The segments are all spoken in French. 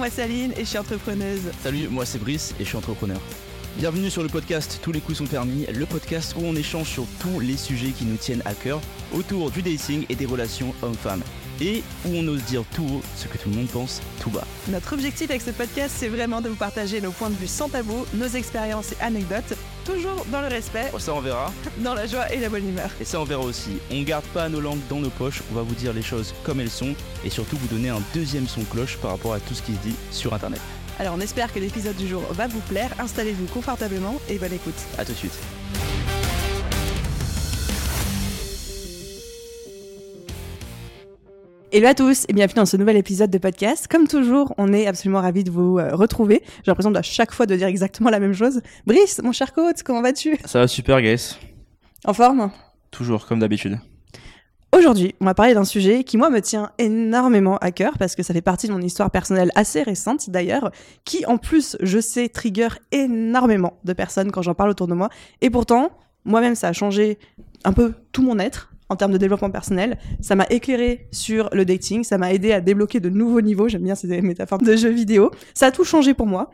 moi c'est Aline et je suis entrepreneuse. Salut, moi c'est Brice et je suis entrepreneur. Bienvenue sur le podcast Tous les coups sont permis, le podcast où on échange sur tous les sujets qui nous tiennent à cœur autour du dating et des relations hommes-femmes. Et où on ose dire tout haut ce que tout le monde pense tout bas. Notre objectif avec ce podcast, c'est vraiment de vous partager nos points de vue sans tabou, nos expériences et anecdotes, toujours dans le respect, Oh, ça on verra. dans la joie et la bonne humeur. Et ça on verra aussi. On garde pas nos langues dans nos poches, on va vous dire les choses comme elles sont et surtout vous donner un deuxième son cloche par rapport à tout ce qui se dit sur internet. Alors on espère que l'épisode du jour va vous plaire, installez-vous confortablement et bonne écoute. A tout de suite. Hello à tous et bienvenue dans ce nouvel épisode de podcast. Comme toujours, on est absolument ravis de vous euh, retrouver. J'ai l'impression à chaque fois de dire exactement la même chose. Brice, mon cher coach, comment vas-tu? Ça va super guys. En forme? Toujours comme d'habitude. Aujourd'hui, on va parler d'un sujet qui, moi, me tient énormément à cœur parce que ça fait partie de mon histoire personnelle assez récente d'ailleurs, qui, en plus, je sais, trigger énormément de personnes quand j'en parle autour de moi. Et pourtant, moi-même, ça a changé un peu tout mon être en termes de développement personnel. Ça m'a éclairé sur le dating, ça m'a aidé à débloquer de nouveaux niveaux. J'aime bien ces métaphores de jeux vidéo. Ça a tout changé pour moi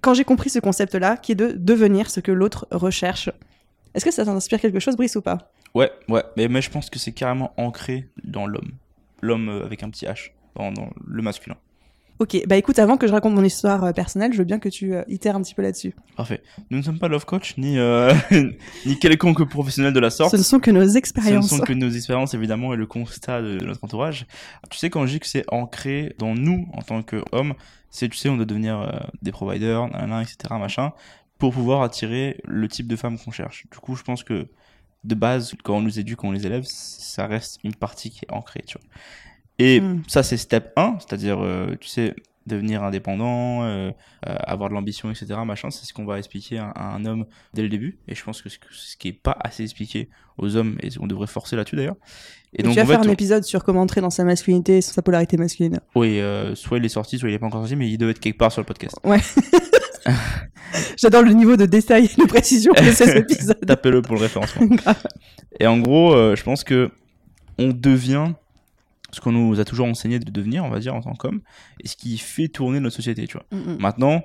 quand j'ai compris ce concept-là, qui est de devenir ce que l'autre recherche. Est-ce que ça t'inspire quelque chose, Brice, ou pas? Ouais, ouais, mais, mais je pense que c'est carrément ancré dans l'homme. L'homme euh, avec un petit H, dans, dans le masculin. Ok, bah écoute, avant que je raconte mon histoire euh, personnelle, je veux bien que tu euh, itères un petit peu là-dessus. Parfait. Nous ne sommes pas love coach, ni, euh, ni quelconque professionnel de la sorte. Ce ne sont que nos Ce ne expériences. sont que nos expériences, évidemment, et le constat de, de notre entourage. Tu sais, quand je dis que c'est ancré dans nous, en tant qu'hommes, c'est, tu sais, on doit devenir des providers, nanana, etc., machin, pour pouvoir attirer le type de femme qu'on cherche. Du coup, je pense que, de base, quand on nous éduque, quand on les élève, ça reste une partie qui est ancrée, tu vois. Et Mm. ça, c'est step 1, c'est-à-dire, euh, tu sais, devenir indépendant, euh, euh, avoir de l'ambition, etc., machin, c'est ce qu'on va expliquer à, à un homme dès le début. Et je pense que ce, qui est pas assez expliqué aux hommes, et on devrait forcer là-dessus d'ailleurs. Et tu vas en faire fait, un épisode sur comment entrer dans sa masculinité et sa polarité masculine. oui, soit il est sorti, soit il est pas encore sorti, mais il doit être quelque part sur le podcast. J'adore le niveau de détail et de précision de ces épisodes. Tapez-le pour le référencement. Et en gros, je pense que on devient ce qu'on nous a toujours enseigné de devenir, on va dire, en tant qu'homme, et ce qui fait tourner notre société, tu vois. Mm, mm. Maintenant,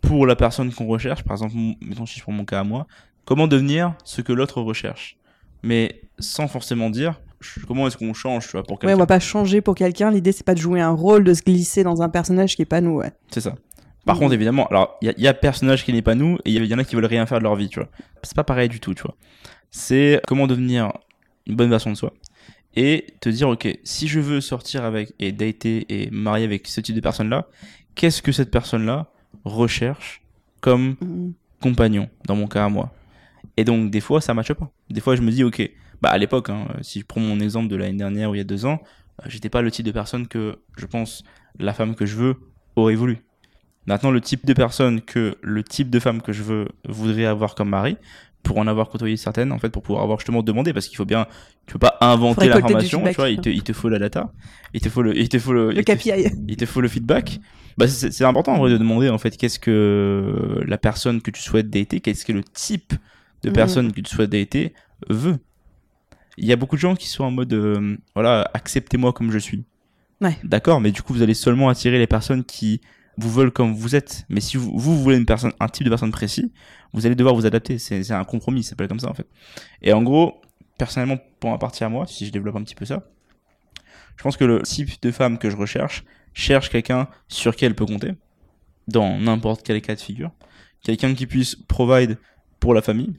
pour la personne qu'on recherche, par exemple, mettons si je prends mon cas à moi, comment devenir ce que l'autre recherche? Mais sans forcément dire comment est-ce qu'on change, tu vois, pour Ouais, quelqu'un. on va pas changer pour quelqu'un. L'idée, c'est pas de jouer un rôle, de se glisser dans un personnage qui est pas nous, ouais. C'est ça. Par Mhm. contre, évidemment, alors, il y, y a personnage qui n'est pas nous, et il y, y en a qui veulent rien faire de leur vie, tu vois. C'est pas pareil du tout, tu vois. C'est comment devenir une bonne version de soi. Et te dire, ok, si je veux sortir avec, et dater, et marier avec ce type de personne-là, qu'est-ce que cette personne-là recherche comme Mm. compagnon, dans mon cas à moi? Et donc, des fois, ça matche pas. Des fois, je me dis, ok, bah, à l'époque, hein, si je prends mon exemple de l'année dernière ou il y a deux ans, euh, j'étais pas le type de personne que, je pense, la femme que je veux aurait voulu. Maintenant, le type de personne que, le type de femme que je veux, voudrais avoir comme mari, pour en avoir côtoyé certaines, en fait, pour pouvoir avoir justement demandé, parce qu'il faut bien, tu peux pas inventer l'information, tu vois, il te, il te faut la data, il te faut le, il te faut le, Le il te- KPI. il te faut le feedback. Bah, c'est important en vrai de demander en fait qu'est-ce que la personne que tu souhaites dater, qu'est-ce que le type de Mhm. personne que tu souhaites dater veut. Il y a beaucoup de gens qui sont en mode euh, voilà, acceptez-moi comme je suis. Ouais. D'accord, mais du coup vous allez seulement attirer les personnes qui vous veulent comme vous êtes. Mais si vous, vous voulez une personne, un type de personne précis, vous allez devoir vous adapter. C'est un compromis, ça s'appelle comme ça en fait. Et en gros, personnellement, pour ma partie à moi, si je développe un petit peu ça, je pense que le type de femme que je recherche cherche quelqu'un sur qui elle peut compter, dans n'importe quel cas de figure. Quelqu'un qui puisse provide pour la famille,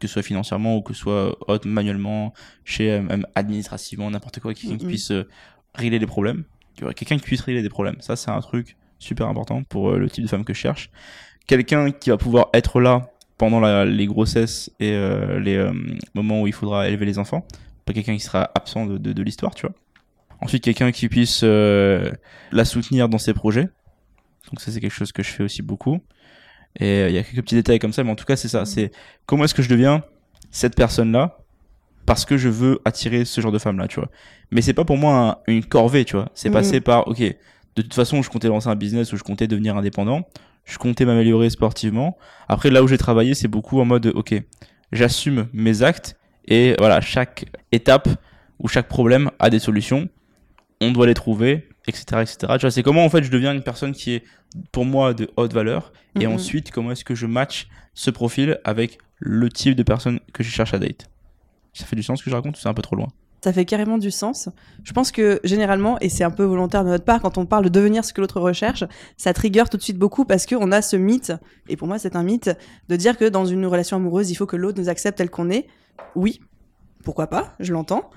que ce soit financièrement ou que ce soit hot, manuellement, chez euh, même administrativement, n'importe quoi, quelqu'un qui Mhm. puisse euh, régler des problèmes. Quelqu'un qui puisse régler des problèmes. Ça, c'est un truc super important pour euh, le type de femme que je cherche. Quelqu'un qui va pouvoir être là pendant la- les grossesses et euh, les euh, moments où il faudra élever les enfants. Pas quelqu'un qui sera absent de, de, de l'histoire, tu vois. Ensuite, quelqu'un qui puisse euh, la soutenir dans ses projets. Donc ça, c'est quelque chose que je fais aussi beaucoup. Et il y a quelques petits détails comme ça, mais en tout cas, c'est ça. C'est comment est-ce que je deviens cette personne-là parce que je veux attirer ce genre de femme-là, tu vois. Mais c'est pas pour moi un- une corvée, tu vois. C'est Mhm. passé par, ok, de toute façon, je comptais lancer un business ou je comptais devenir indépendant. Je comptais m'améliorer sportivement. Après, là où j'ai travaillé, c'est beaucoup en mode, ok, j'assume mes actes et voilà, chaque étape ou chaque problème a des solutions. On doit les trouver etc., etc. Tu vois, c'est comment en fait je deviens une personne qui est pour moi de haute valeur, et Mhm. ensuite comment est-ce que je match ce profil avec le type de personne que je cherche à date? Ça fait du sens ce que je raconte ou c'est un peu trop loin? Ça fait carrément du sens. Je pense que généralement, et c'est un peu volontaire de notre part, quand on parle de devenir ce que l'autre recherche, ça trigger tout de suite beaucoup parce qu'on a ce mythe, et pour moi c'est un mythe, de dire que dans une relation amoureuse, il faut que l'autre nous accepte tel qu'on est. Oui, pourquoi pas, je l'entends.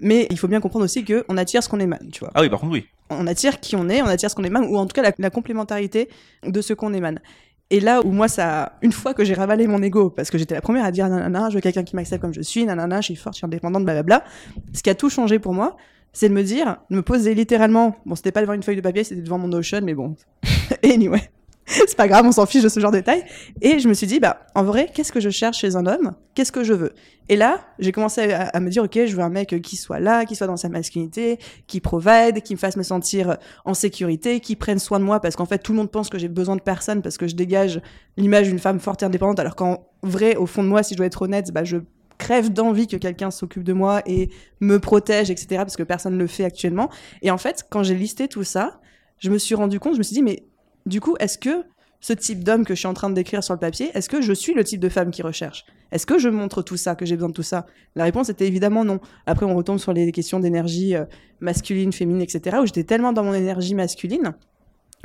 Mais il faut bien comprendre aussi qu'on attire ce qu'on émane, tu vois. Ah oui, par contre, oui. On attire qui on est, on attire ce qu'on émane, ou en tout cas la, la complémentarité de ce qu'on émane. Et là où moi, ça, une fois que j'ai ravalé mon ego, parce que j'étais la première à dire nanana, je veux quelqu'un qui m'accepte comme je suis, nanana, je suis forte, je suis indépendante, blablabla. Ce qui a tout changé pour moi, c'est de me dire, de me poser littéralement, bon, c'était pas devant une feuille de papier, c'était devant mon Notion, mais bon, anyway. C'est pas grave, on s'en fiche de ce genre de détails. Et je me suis dit, bah, en vrai, qu'est-ce que je cherche chez un homme? Qu'est-ce que je veux? Et là, j'ai commencé à, me dire, ok, je veux un mec qui soit là, qui soit dans sa masculinité, qui provide, qui me fasse me sentir en sécurité, qui prenne soin de moi, parce qu'en fait, tout le monde pense que j'ai besoin de personne, parce que je dégage l'image d'une femme forte et indépendante, alors qu'en vrai, au fond de moi, si je dois être honnête, bah, je crève d'envie que quelqu'un s'occupe de moi et me protège, etc., parce que personne ne le fait actuellement. Et en fait, quand j'ai listé tout ça, je me suis rendu compte, je me suis dit, mais du coup, est-ce que ce type d'homme que je suis en train de décrire sur le papier, est-ce que je suis le type de femme qui recherche? Est-ce que je montre tout ça, que j'ai besoin de tout ça? La réponse était évidemment non. Après, on retombe sur les questions d'énergie euh, masculine, féminine, etc., où j'étais tellement dans mon énergie masculine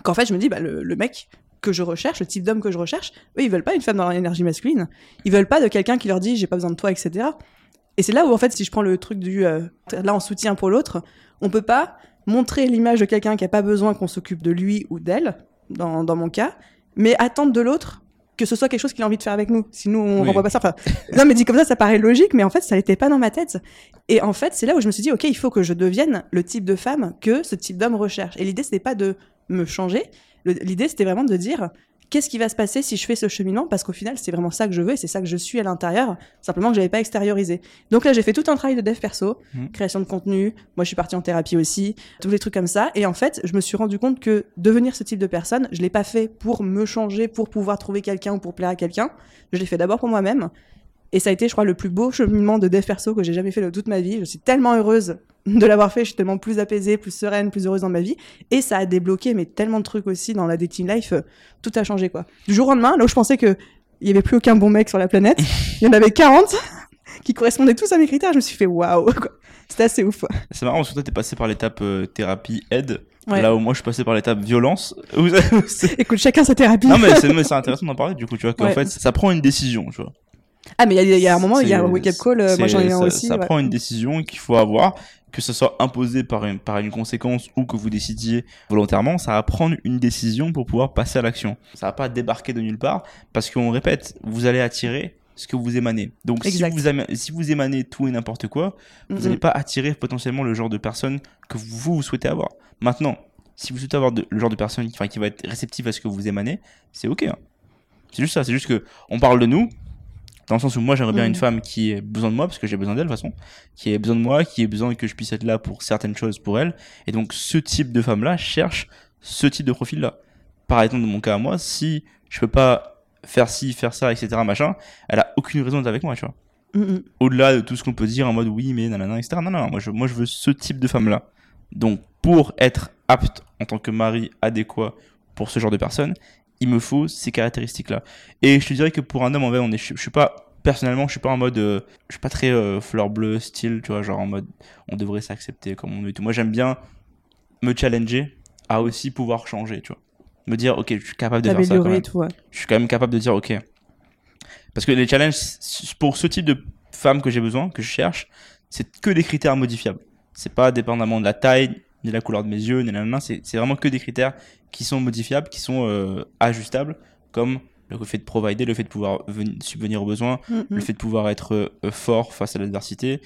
qu'en fait, je me dis, bah, le, mec que je recherche, le type d'homme que je recherche, eux, ils veulent pas une femme dans l'énergie masculine. Ils veulent pas de quelqu'un qui leur dit, j'ai pas besoin de toi, etc. Et c'est là où, en fait, si je prends le truc du euh, là en soutien pour l'autre, on peut pas montrer l'image de quelqu'un qui a pas besoin qu'on s'occupe de lui ou d'elle, dans, dans mon cas, mais attendre de l'autre que ce soit quelque chose qu'il a envie de faire avec nous. Si nous, on Oui. renvoie pas ça. Enfin, non, mais dit comme ça, ça paraît logique, mais en fait, ça n'était pas dans ma tête. Et en fait, c'est là où je me suis dit, OK, il faut que je devienne le type de femme que ce type d'homme recherche. Et l'idée, c'était pas de me changer. L'idée, c'était vraiment de dire, qu'est-ce qui va se passer si je fais ce cheminement? Parce qu'au final, c'est vraiment ça que je veux et c'est ça que je suis à l'intérieur. Simplement que j'avais pas extériorisé. Donc là, j'ai fait tout un travail de dev perso, Mhm. création de contenu. Moi, je suis partie en thérapie aussi, tous les trucs comme ça. Et en fait, je me suis rendu compte que devenir ce type de personne, je l'ai pas fait pour me changer, pour pouvoir trouver quelqu'un ou pour plaire à quelqu'un. Je l'ai fait d'abord pour moi-même. Et ça a été, je crois, le plus beau cheminement de dev perso que j'ai jamais fait de toute ma vie. Je suis tellement heureuse de l'avoir fait. Je suis tellement plus apaisée, plus sereine, plus heureuse dans ma vie. Et ça a débloqué, mais tellement de trucs aussi dans la dating life. euh, Tout a changé, quoi. Du jour au lendemain, là où je pensais que il y avait plus aucun bon mec sur la planète, il y en avait 40 qui correspondaient tous à mes critères. Je me suis fait waouh, quoi. C'était assez ouf. C'est marrant parce que toi t'es passé par l'étape euh, thérapie aide, Ouais. là où moi je suis passé par l'étape violence. Écoute, chacun sa thérapie. non mais c'est mais c'est intéressant d'en parler du coup tu vois qu'en Ouais. fait ça prend une décision tu vois. Ah, mais il y, a- il y a un moment, il y a un wake-up call. euh, moi, j'en ai un ça, aussi. Ça ouais. prend une décision qu'il faut avoir, que ce soit imposé par une, par une conséquence ou que vous décidiez volontairement, ça va prendre une décision pour pouvoir passer à l'action. Ça va pas débarquer de nulle part parce qu'on répète, vous allez attirer ce que vous émanez. Donc si vous, si vous émanez tout et n'importe quoi, vous n'allez pas attirer potentiellement le genre de personne que vous, vous souhaitez avoir. Maintenant, si vous souhaitez avoir de- le genre de personne qui, va être réceptif à ce que vous émanez, c'est ok. hein. C'est juste ça, c'est juste que on parle de nous, dans le sens où moi j'aimerais bien une femme qui ait besoin de moi, parce que j'ai besoin d'elle de toute façon, qui ait besoin de moi, qui ait besoin que je puisse être là pour certaines choses pour elle. Et donc ce type de femme-là cherche ce type de profil-là. Par exemple, dans mon cas à moi, si je peux pas faire ci, faire ça, etc., machin, elle a aucune raison d'être avec moi, tu vois Mhm. au-delà de tout ce qu'on peut dire en mode oui mais nanana etc non non non, moi je moi je veux ce type de femme là donc pour être apte en tant que mari adéquat pour ce genre de personne il me faut ces caractéristiques là et je te dirais que pour un homme en vrai on est je, je suis pas personnellement je suis pas en mode euh, je suis pas très euh, fleur bleue style tu vois genre en mode on devrait s'accepter comme on est et tout moi j'aime bien me challenger à aussi pouvoir changer tu vois me dire ok je suis capable de faire ça quand même et tout, ouais. je suis quand même capable de dire ok. Parce que les challenges, pour ce type de femme que j'ai besoin, que je cherche, c'est que des critères modifiables. C'est pas dépendamment de la taille, ni la couleur de mes yeux, ni la main, c'est vraiment que des critères qui sont modifiables, qui sont euh, ajustables, comme le fait de provider, le fait de pouvoir venir, subvenir aux besoins, Mhm. le fait de pouvoir être euh, fort face à l'adversité.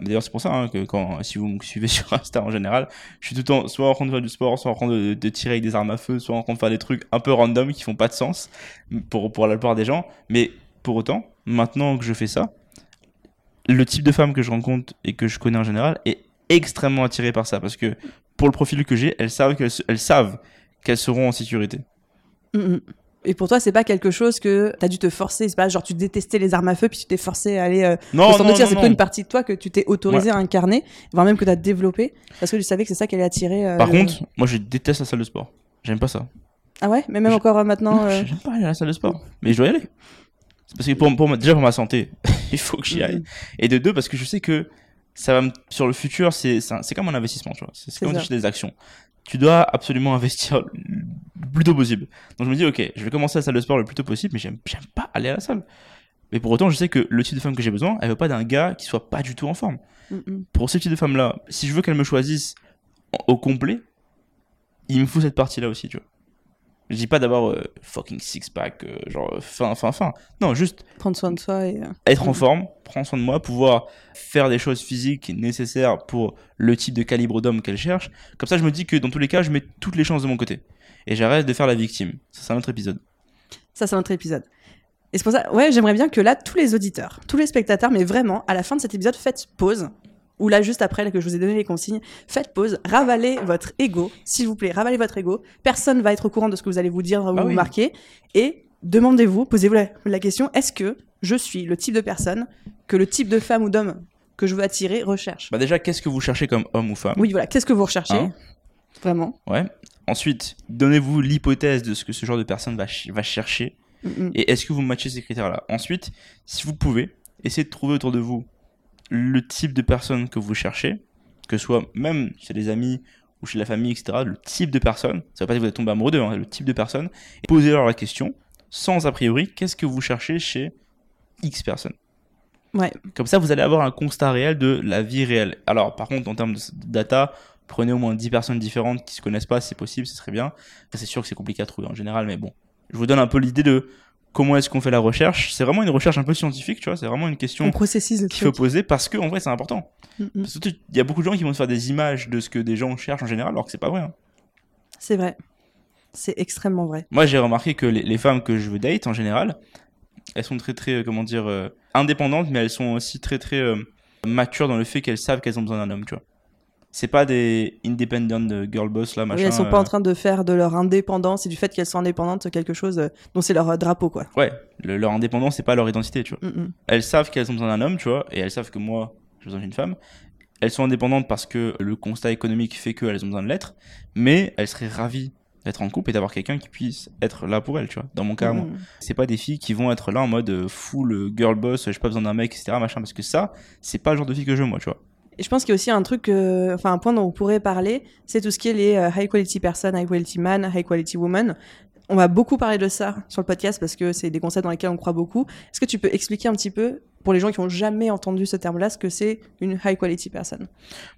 D'ailleurs, c'est pour ça hein, que quand, si vous me suivez sur Insta en général, je suis tout le temps soit en train de faire du sport, soit en train de, de tirer avec des armes à feu, soit en train de faire des trucs un peu random qui font pas de sens pour, pour la plupart des gens. Mais pour autant, maintenant que je fais ça, le type de femme que je rencontre et que je connais en général est extrêmement attiré par ça parce que pour le profil que j'ai, elles savent qu'elles elles savent qu'elles seront en sécurité. Mhm. Et pour toi, c'est pas quelque chose que t'as dû te forcer. C'est pas genre tu détestais les armes à feu puis tu t'es forcé à aller. Euh, Non, non, C'est plutôt une partie de toi que tu t'es autorisé à incarner, voire même que t'as développé, parce que tu savais que c'est ça qui allait attirer. euh, Par le- contre, moi je déteste la salle de sport. J'aime pas ça. Ah ouais, mais même je- encore euh, maintenant. Euh, j'aime pas aller à la salle de sport. Mais je dois y aller. C'est parce que pour, pour déjà pour ma santé, il faut que j'y Mhm. aille. Et de deux, parce que je sais que ça va me, sur le futur, c'est, c'est comme un investissement, tu vois. C'est comme acheter des actions. Tu dois absolument investir le plus tôt possible. Donc je me dis, ok, je vais commencer la salle de sport le plus tôt possible, mais j'aime, j'aime pas aller à la salle. Mais pour autant, je sais que le type de femme que j'ai besoin, elle veut pas d'un gars qui soit pas du tout en forme. mm, mm. Pour ce type de femme-là, si je veux qu'elle me choisisse au complet, il me faut cette partie-là aussi, tu vois. Je dis pas d'avoir euh, fucking six-pack, euh, genre euh, fin, fin, fin. Non, juste Prendre soin de soi et. être en forme, prendre soin de moi, pouvoir faire des choses physiques nécessaires pour le type de calibre d'homme qu'elle cherche. Comme ça, je me dis que dans tous les cas, je mets toutes les chances de mon côté. Et j'arrête de faire la victime. Ça, c'est un autre épisode. Ça, c'est un autre épisode. Et c'est pour ça, ouais, j'aimerais bien que là, tous les auditeurs, tous les spectateurs, mais vraiment, à la fin de cet épisode, faites pause. Ou là, juste après là, que je vous ai donné les consignes, faites pause, ravalez votre ego, s'il vous plaît, ravalez votre ego. Personne va être au courant de ce que vous allez vous dire ou Ah vous oui. marquer. Et demandez-vous, posez-vous la, la question est-ce que je suis le type de personne que le type de femme ou d'homme que je veux attirer recherche? Bah déjà, qu'est-ce que vous cherchez comme homme ou femme? Oui, voilà, qu'est-ce que vous recherchez? Hein? Vraiment. Ouais. Ensuite, donnez-vous l'hypothèse de ce que ce genre de personne va, ch- va chercher. Mm. Et est-ce que vous matchez ces critères-là? Ensuite, si vous pouvez, essayez de trouver autour de vous le type de personne que vous cherchez, que ce soit même chez des amis ou chez la famille, etc. Le type de personne, ça veut pas dire que vous êtes tombé amoureux d'eux, hein, le type de personne, et posez-leur la question, sans a priori, qu'est-ce que vous cherchez chez X personnes? Ouais. Comme ça, vous allez avoir un constat réel de la vie réelle. Alors, par contre, en termes de data, prenez au moins 10 personnes différentes qui se connaissent pas, si c'est possible, ce serait bien. C'est sûr que c'est compliqué à trouver en général, mais bon. Je vous donne un peu l'idée de comment est-ce qu'on fait la recherche. C'est vraiment une recherche un peu scientifique, tu vois. C'est vraiment une On question qu'il faut poser parce que, en vrai, c'est important. Mm, mm. Que il y a beaucoup de gens qui vont se faire des images de ce que des gens cherchent en général, alors que c'est pas vrai. hein. C'est vrai. C'est extrêmement vrai. Moi, j'ai remarqué que les, les femmes que je veux date, en général, elles sont très, très, euh, comment dire, euh, indépendantes, mais elles sont aussi très, très euh, matures dans le fait qu'elles savent qu'elles ont besoin d'un homme, tu vois. C'est pas des independent euh, girl boss, là, machin. Oui, elles sont pas euh, en train de faire de leur indépendance et du fait qu'elles sont indépendantes quelque chose euh, dont c'est leur euh, drapeau, quoi. Ouais, le- leur indépendance, c'est pas leur identité, tu vois. Mm. Elles savent qu'elles ont besoin d'un homme, tu vois, et elles savent que moi, j'ai besoin d'une femme. Elles sont indépendantes parce que le constat économique fait qu'elles ont besoin de l'être, mais elles seraient ravies d'être en couple et d'avoir quelqu'un qui puisse être là pour elles, tu vois. Dans mon cas, moi. C'est pas des filles qui vont être là en mode euh, full euh, girl boss, j'ai pas besoin d'un mec, etc. machin, parce que ça, c'est pas le genre de fille que je veux, moi, tu vois. Et je pense qu'il y a aussi un truc, euh, enfin un point dont on pourrait parler, c'est tout ce qui est les euh, high quality person, high quality man, high quality woman. On va beaucoup parler de ça sur le podcast parce que c'est des concepts dans lesquels on croit beaucoup. Est-ce que tu peux expliquer un petit peu, pour les gens qui ont jamais entendu ce terme-là, ce que c'est une high quality person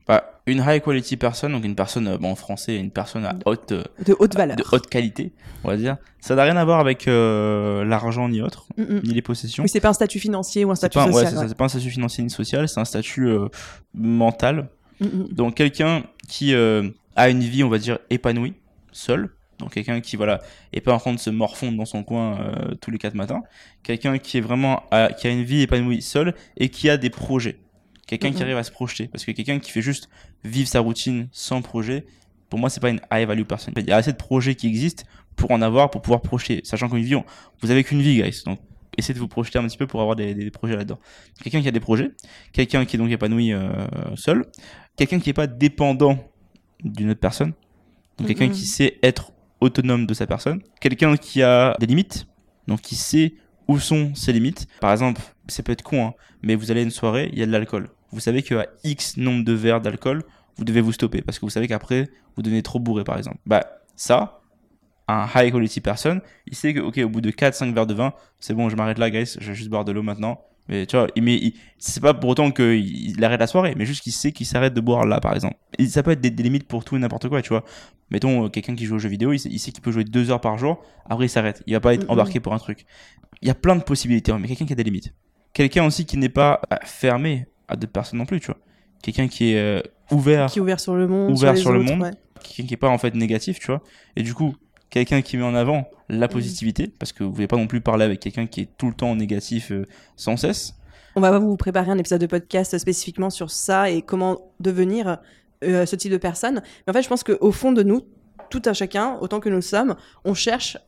Bah, une high quality person, donc une personne, euh, bon, en français, une personne à haute, euh, De haute valeur. de haute qualité, on va dire. Ça n'a rien à voir avec euh, l'argent ni autre, Mm, mm. ni les possessions. Oui, c'est pas un statut financier ou un statut pas, ouais, social. c'est ça, ouais. c'est pas un statut financier ni social, c'est un statut euh, mental. Mm, mm. Donc quelqu'un qui euh, a une vie, on va dire, épanouie, seul. Donc quelqu'un qui voilà est pas en train de se morfondre dans son coin euh, tous les quatre matins. Quelqu'un qui est vraiment à- qui a une vie épanouie seul et qui a des projets. Quelqu'un qui Mhm. arrive à se projeter. Parce que quelqu'un qui fait juste vivre sa routine sans projet, pour moi c'est pas une high value person. Il y a assez de projets qui existent pour en avoir, pour pouvoir projeter. Sachant qu'une vie, on- vous avez qu'une vie, guys. Donc essayez de vous projeter un petit peu pour avoir des, des projets là-dedans. Quelqu'un qui a des projets, quelqu'un qui est donc épanoui euh, seul, quelqu'un qui n'est pas dépendant d'une autre personne, donc quelqu'un Mhm. qui sait être autonome de sa personne, quelqu'un qui a des limites, donc qui sait où sont ses limites. Par exemple, ça peut être con, hein, mais vous allez à une soirée, il y a de l'alcool. Vous savez qu'à X nombre de verres d'alcool, vous devez vous stopper parce que vous savez qu'après, vous devenez trop bourré, par exemple. Bah, ça, un high quality person, il sait que, ok, au bout de 4-5 verres de vin, c'est bon, je m'arrête là, guys, je vais juste boire de l'eau maintenant. Mais tu vois, mais c'est pas pour autant qu'il il arrête la soirée, mais juste qu'il sait qu'il s'arrête de boire là, par exemple. Et ça peut être des, des limites pour tout et n'importe quoi, tu vois. Mettons, euh, quelqu'un qui joue aux jeux vidéo, il sait, il sait qu'il peut jouer deux heures par jour, après il s'arrête. Il va pas être embarqué pour un truc. Il y a plein de possibilités, hein, mais quelqu'un qui a des limites. Quelqu'un aussi qui n'est pas euh, fermé à d'autres personnes non plus, tu vois. Quelqu'un qui est euh, ouvert, Qui est ouvert sur le monde. Ouvert sur le autres, monde. ouais. quelqu'un qui est pas en fait négatif, tu vois. Et du coup, quelqu'un qui met en avant la positivité, parce que vous pouvez pas non plus parler avec quelqu'un qui est tout le temps négatif euh, sans cesse. On va vous préparer un épisode de podcast spécifiquement sur ça et comment devenir euh, ce type de personne. Mais en fait, je pense qu'au fond de nous, tout un chacun, autant que nous le sommes, on cherche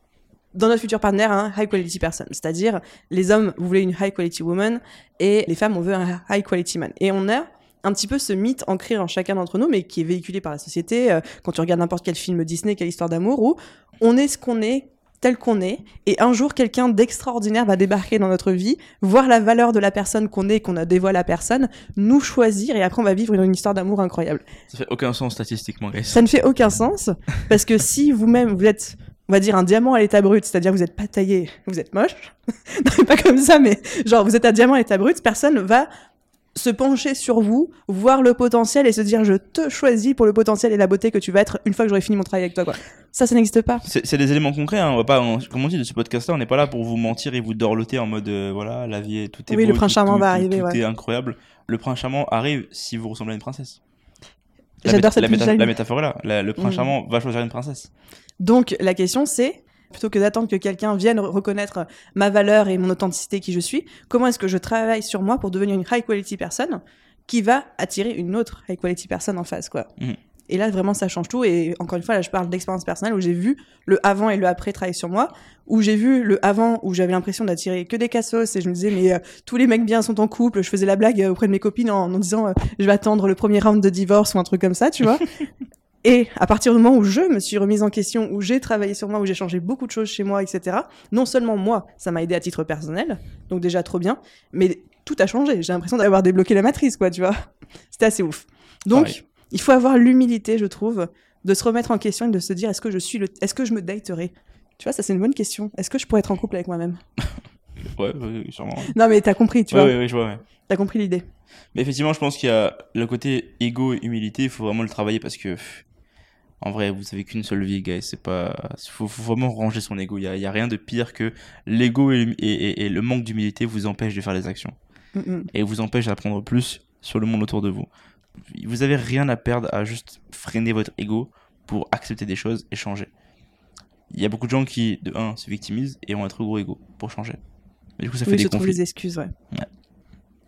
dans notre futur partenaire un high quality person. C'est-à-dire, les hommes, vous voulez une high quality woman et les femmes, on veut un high quality man. Et on a un petit peu ce mythe ancré en chacun d'entre nous, mais qui est véhiculé par la société, euh, quand tu regardes n'importe quel film Disney, quelle histoire d'amour, où on est ce qu'on est, tel qu'on est, et un jour quelqu'un d'extraordinaire va débarquer dans notre vie, voir la valeur de la personne qu'on est, qu'on a dévoilé à la personne, nous choisir, et après on va vivre une, une histoire d'amour incroyable. Ça fait aucun sens statistiquement, guys. Ça ne fait aucun sens, parce que si vous-même vous êtes on va dire un diamant à l'état brut, c'est-à-dire vous n'êtes pas taillé, vous êtes moche. non, pas comme ça, mais genre vous êtes un diamant à l'état brut, personne va se pencher sur vous, voir le potentiel et se dire je te choisis pour le potentiel et la beauté que tu vas être une fois que j'aurai fini mon travail avec toi. Quoi. Ça, ça n'existe pas. C'est des éléments concrets, hein. on va pas, on- comme on dit de ce podcast-là, on n'est pas là pour vous mentir et vous dorloter en mode euh, voilà, la vie est tout est Oui, beau, le prince tout- charmant tout- va tout- arriver, tout ouais. est incroyable. Le prince charmant arrive si vous ressemblez à une princesse. J'adore cette la, méta- la métaphore là. La- le prince Mhm. charmant va choisir une princesse. Donc la question c'est, plutôt que d'attendre que quelqu'un vienne re- reconnaître ma valeur et mon authenticité qui je suis, comment est-ce que je travaille sur moi pour devenir une high quality personne qui va attirer une autre high quality personne en face, quoi. Mhm. Et là, vraiment, ça change tout. Et encore une fois, là, je parle d'expérience personnelle où j'ai vu le avant et le après travailler sur moi, où j'ai vu le avant où j'avais l'impression d'attirer que des cassos et je me disais, mais euh, tous les mecs bien sont en couple. Je faisais la blague euh, auprès de mes copines en, en disant, euh, je vais attendre le premier round de divorce ou un truc comme ça, tu vois. Et à partir du moment où je me suis remise en question, où j'ai travaillé sur moi, où j'ai changé beaucoup de choses chez moi, etc., non seulement moi, ça m'a aidé à titre personnel, donc déjà trop bien, mais tout a changé. J'ai l'impression d'avoir débloqué la matrice, quoi, tu vois. C'était assez ouf. Donc, Pareil. il faut avoir l'humilité, je trouve, de se remettre en question et de se dire est-ce que je suis le, est-ce que je me daterai? Tu vois, ça c'est une bonne question. Est-ce que je pourrais être en couple avec moi-même? Ouais, ouais, sûrement. Non, mais t'as compris, tu ouais, vois. ouais, je vois, ouais. T'as compris l'idée. Mais effectivement, je pense qu'il y a le côté égo et humilité, il faut vraiment le travailler parce que, pff, en vrai, vous avez qu'une seule vie, guys. C'est pas, faut, faut vraiment ranger son ego. Il y a, il y a rien de pire que l'ego et, l'hum- et, et- et le manque d'humilité vous empêche de faire des actions Mm, et vous empêche d'apprendre plus sur le monde autour de vous. Vous avez rien à perdre à juste freiner votre ego pour accepter des choses et changer. Il y a beaucoup de gens qui, de un, se victimisent et ont un trop gros ego pour changer. Mais du coup, ça fait des conflits. les excuses, ouais. Ouais.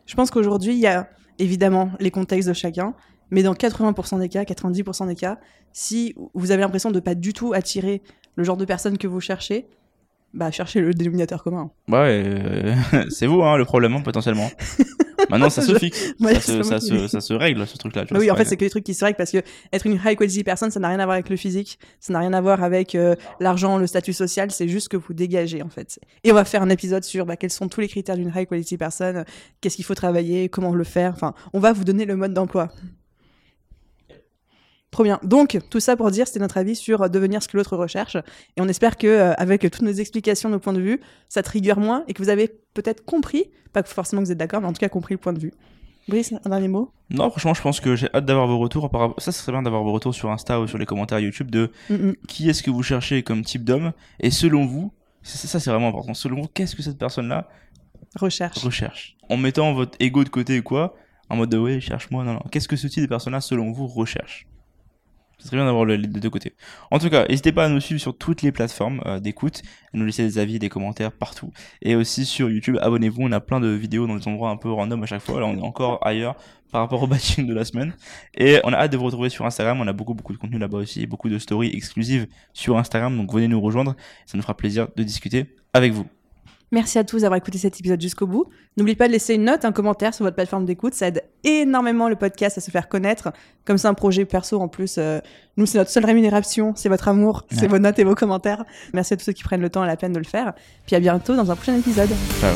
Je pense qu'aujourd'hui, il y a évidemment les contextes de chacun, mais dans 80% des cas, 90% des cas, si vous avez l'impression de pas du tout attirer le genre de personne que vous cherchez, bah cherchez le dénominateur commun. Ouais, euh, c'est vous hein, le problème hein, potentiellement. Maintenant ça se fixe, Ouais, ça, se, ça, ça règle ce truc-là. Bah vois, oui, en fait, c'est que des trucs qui se règlent parce que être une high quality personne, ça n'a rien à voir avec le physique, ça n'a rien à voir avec euh, l'argent, le statut social, c'est juste que vous dégagez en fait. Et on va faire un épisode sur bah, quels sont tous les critères d'une high quality personne, qu'est-ce qu'il faut travailler, comment le faire. Enfin, on va vous donner le mode d'emploi. Trop bien. Donc, tout ça pour dire, c'était notre avis sur euh, devenir ce que l'autre recherche. Et on espère que, euh, avec toutes nos explications, nos points de vue, ça trigger moins et que vous avez peut-être compris, pas forcément que vous êtes d'accord, mais en tout cas compris le point de vue. Brice, un dernier mot? Non, franchement, je pense que j'ai hâte d'avoir vos retours. Ça, ce serait bien d'avoir vos retours sur Insta ou sur les commentaires YouTube de Mm, mm. qui est-ce que vous cherchez comme type d'homme et selon vous, ça c'est vraiment important. Selon vous, qu'est-ce que cette personne-là Recherche. recherche? En mettant votre ego de côté ou quoi, en mode de ouais, cherche-moi, non, non. Qu'est-ce que ce type de personne-là, selon vous, recherche? Ce serait bien d'avoir le- les deux côtés. En tout cas, n'hésitez pas à nous suivre sur toutes les plateformes euh, d'écoute, à nous laisser des avis, des commentaires partout. Et aussi sur YouTube, abonnez-vous, on a plein de vidéos dans des endroits un peu random à chaque fois. Là, on est encore ailleurs par rapport au batching de la semaine. Et on a hâte de vous retrouver sur Instagram, on a beaucoup, beaucoup de contenu là-bas aussi, beaucoup de stories exclusives sur Instagram, donc venez nous rejoindre, ça nous fera plaisir de discuter avec vous. Merci à tous d'avoir écouté cet épisode jusqu'au bout. N'oubliez pas de laisser une note, un commentaire sur votre plateforme d'écoute. Ça aide énormément le podcast à se faire connaître. Comme c'est un projet perso en plus, euh, nous, c'est notre seule rémunération. C'est votre amour, c'est vos notes et vos commentaires. Merci à tous ceux qui prennent le temps et la peine de le faire. Puis à bientôt dans un prochain épisode. Ciao.